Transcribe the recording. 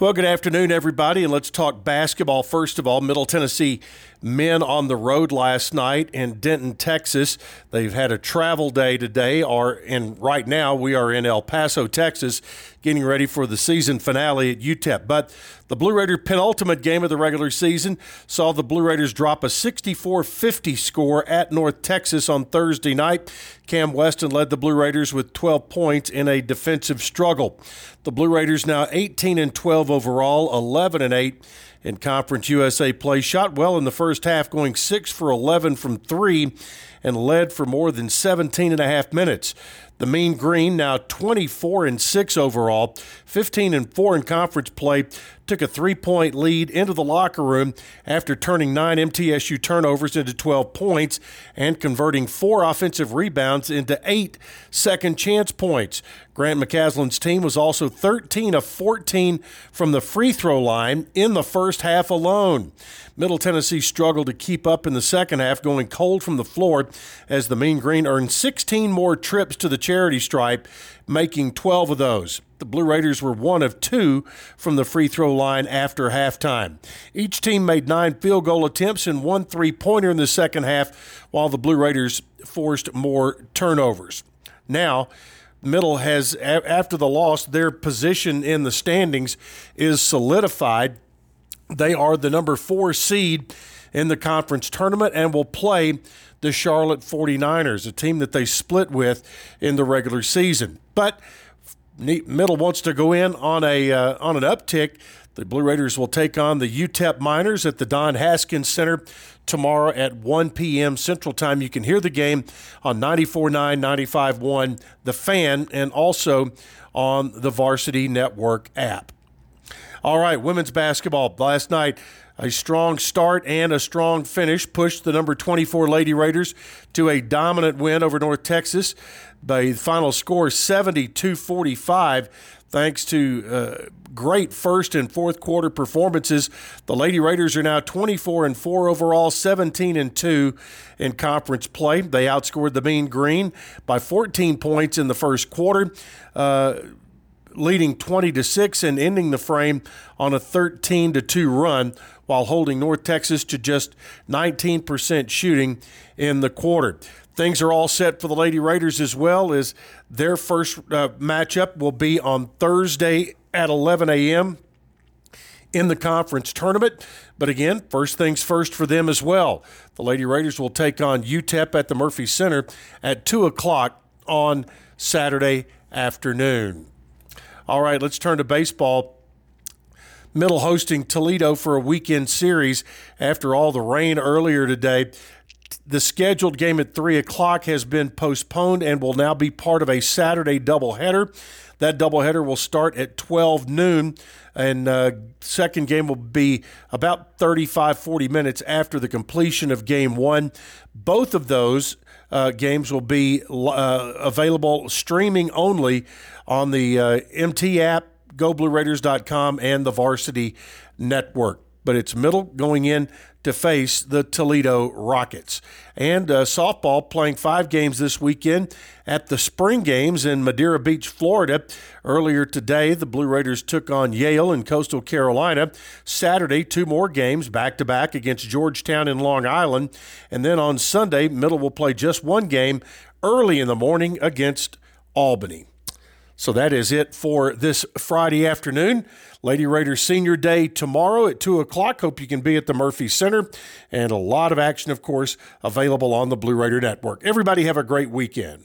Well, good afternoon, everybody, and let's talk basketball. First of all, Middle Tennessee men on the road last night in Denton, Texas. They've had a travel day today, are and right now we are in El Paso, Texas, getting ready for the season finale at UTEP. But the Blue Raider penultimate game of the regular season saw the Blue Raiders drop a 64-50 score at North Texas on Thursday night. Cam Weston led the Blue Raiders with 12 points in a defensive struggle. The Blue Raiders now 18 and 12 overall, 11 and 8 in Conference USA play. Shot well in the first half, going 6 for 11 from 3 and led for more than 17 and a half minutes. The Mean Green now 24 and 6 overall, 15 and 4 in conference play, took a three point lead into the locker room after turning nine MTSU turnovers into 12 points and converting four offensive rebounds into eight second chance points. Grant McCasland's team was also 13 of 14 from the free throw line in the first half alone. Middle Tennessee struggled to keep up in the second half, going cold from the floor as the Mean Green earned 16 more trips to the charity stripe, making 12 of those. The Blue Raiders were one of two from the free throw line after halftime. Each team made nine field goal attempts and one three pointer in the second half, while the Blue Raiders forced more turnovers. Now, Middle has, after the loss, their position in the standings is solidified. They are the number four seed in the conference tournament and will play the Charlotte 49ers, a team that they split with in the regular season. But Middle wants to go in on a uh, on an uptick. The Blue Raiders will take on the UTEP Miners at the Don Haskins Center tomorrow at 1 p.m. Central Time. You can hear the game on 94.9, 95.1, The Fan, and also on the Varsity Network app. All right, women's basketball. Last night, a strong start and a strong finish pushed the number 24 Lady Raiders to a dominant win over North Texas the final score 72 45. Thanks to uh, great first and fourth quarter performances, the Lady Raiders are now 24 and 4 overall, 17 and 2 in conference play. They outscored the Mean Green by 14 points in the first quarter. Uh, leading 20 to 6 and ending the frame on a 13 to 2 run while holding North Texas to just 19% shooting in the quarter. Things are all set for the Lady Raiders as well as their first uh, matchup will be on Thursday at 11 a.m. in the conference tournament. But again, first things first for them as well. The Lady Raiders will take on UTEP at the Murphy Center at 2 o'clock on Saturday afternoon. All right, let's turn to baseball. Middle hosting Toledo for a weekend series after all the rain earlier today. The scheduled game at 3 o'clock has been postponed and will now be part of a Saturday doubleheader. That doubleheader will start at 12 noon, and uh, second game will be about 35, 40 minutes after the completion of game one. Both of those uh, games will be uh, available streaming only on the uh, MT app, GoBlueRaiders.com, and the Varsity Network. But it's middle going in to face the Toledo Rockets. And uh, softball playing five games this weekend at the Spring Games in Madeira Beach, Florida. Earlier today, the Blue Raiders took on Yale in Coastal Carolina. Saturday, two more games back to back against Georgetown and Long Island. And then on Sunday, Middle will play just one game early in the morning against Albany. So that is it for this Friday afternoon. Lady Raiders Senior Day tomorrow at 2 o'clock. Hope you can be at the Murphy Center. And a lot of action, of course, available on the Blue Raider Network. Everybody have a great weekend.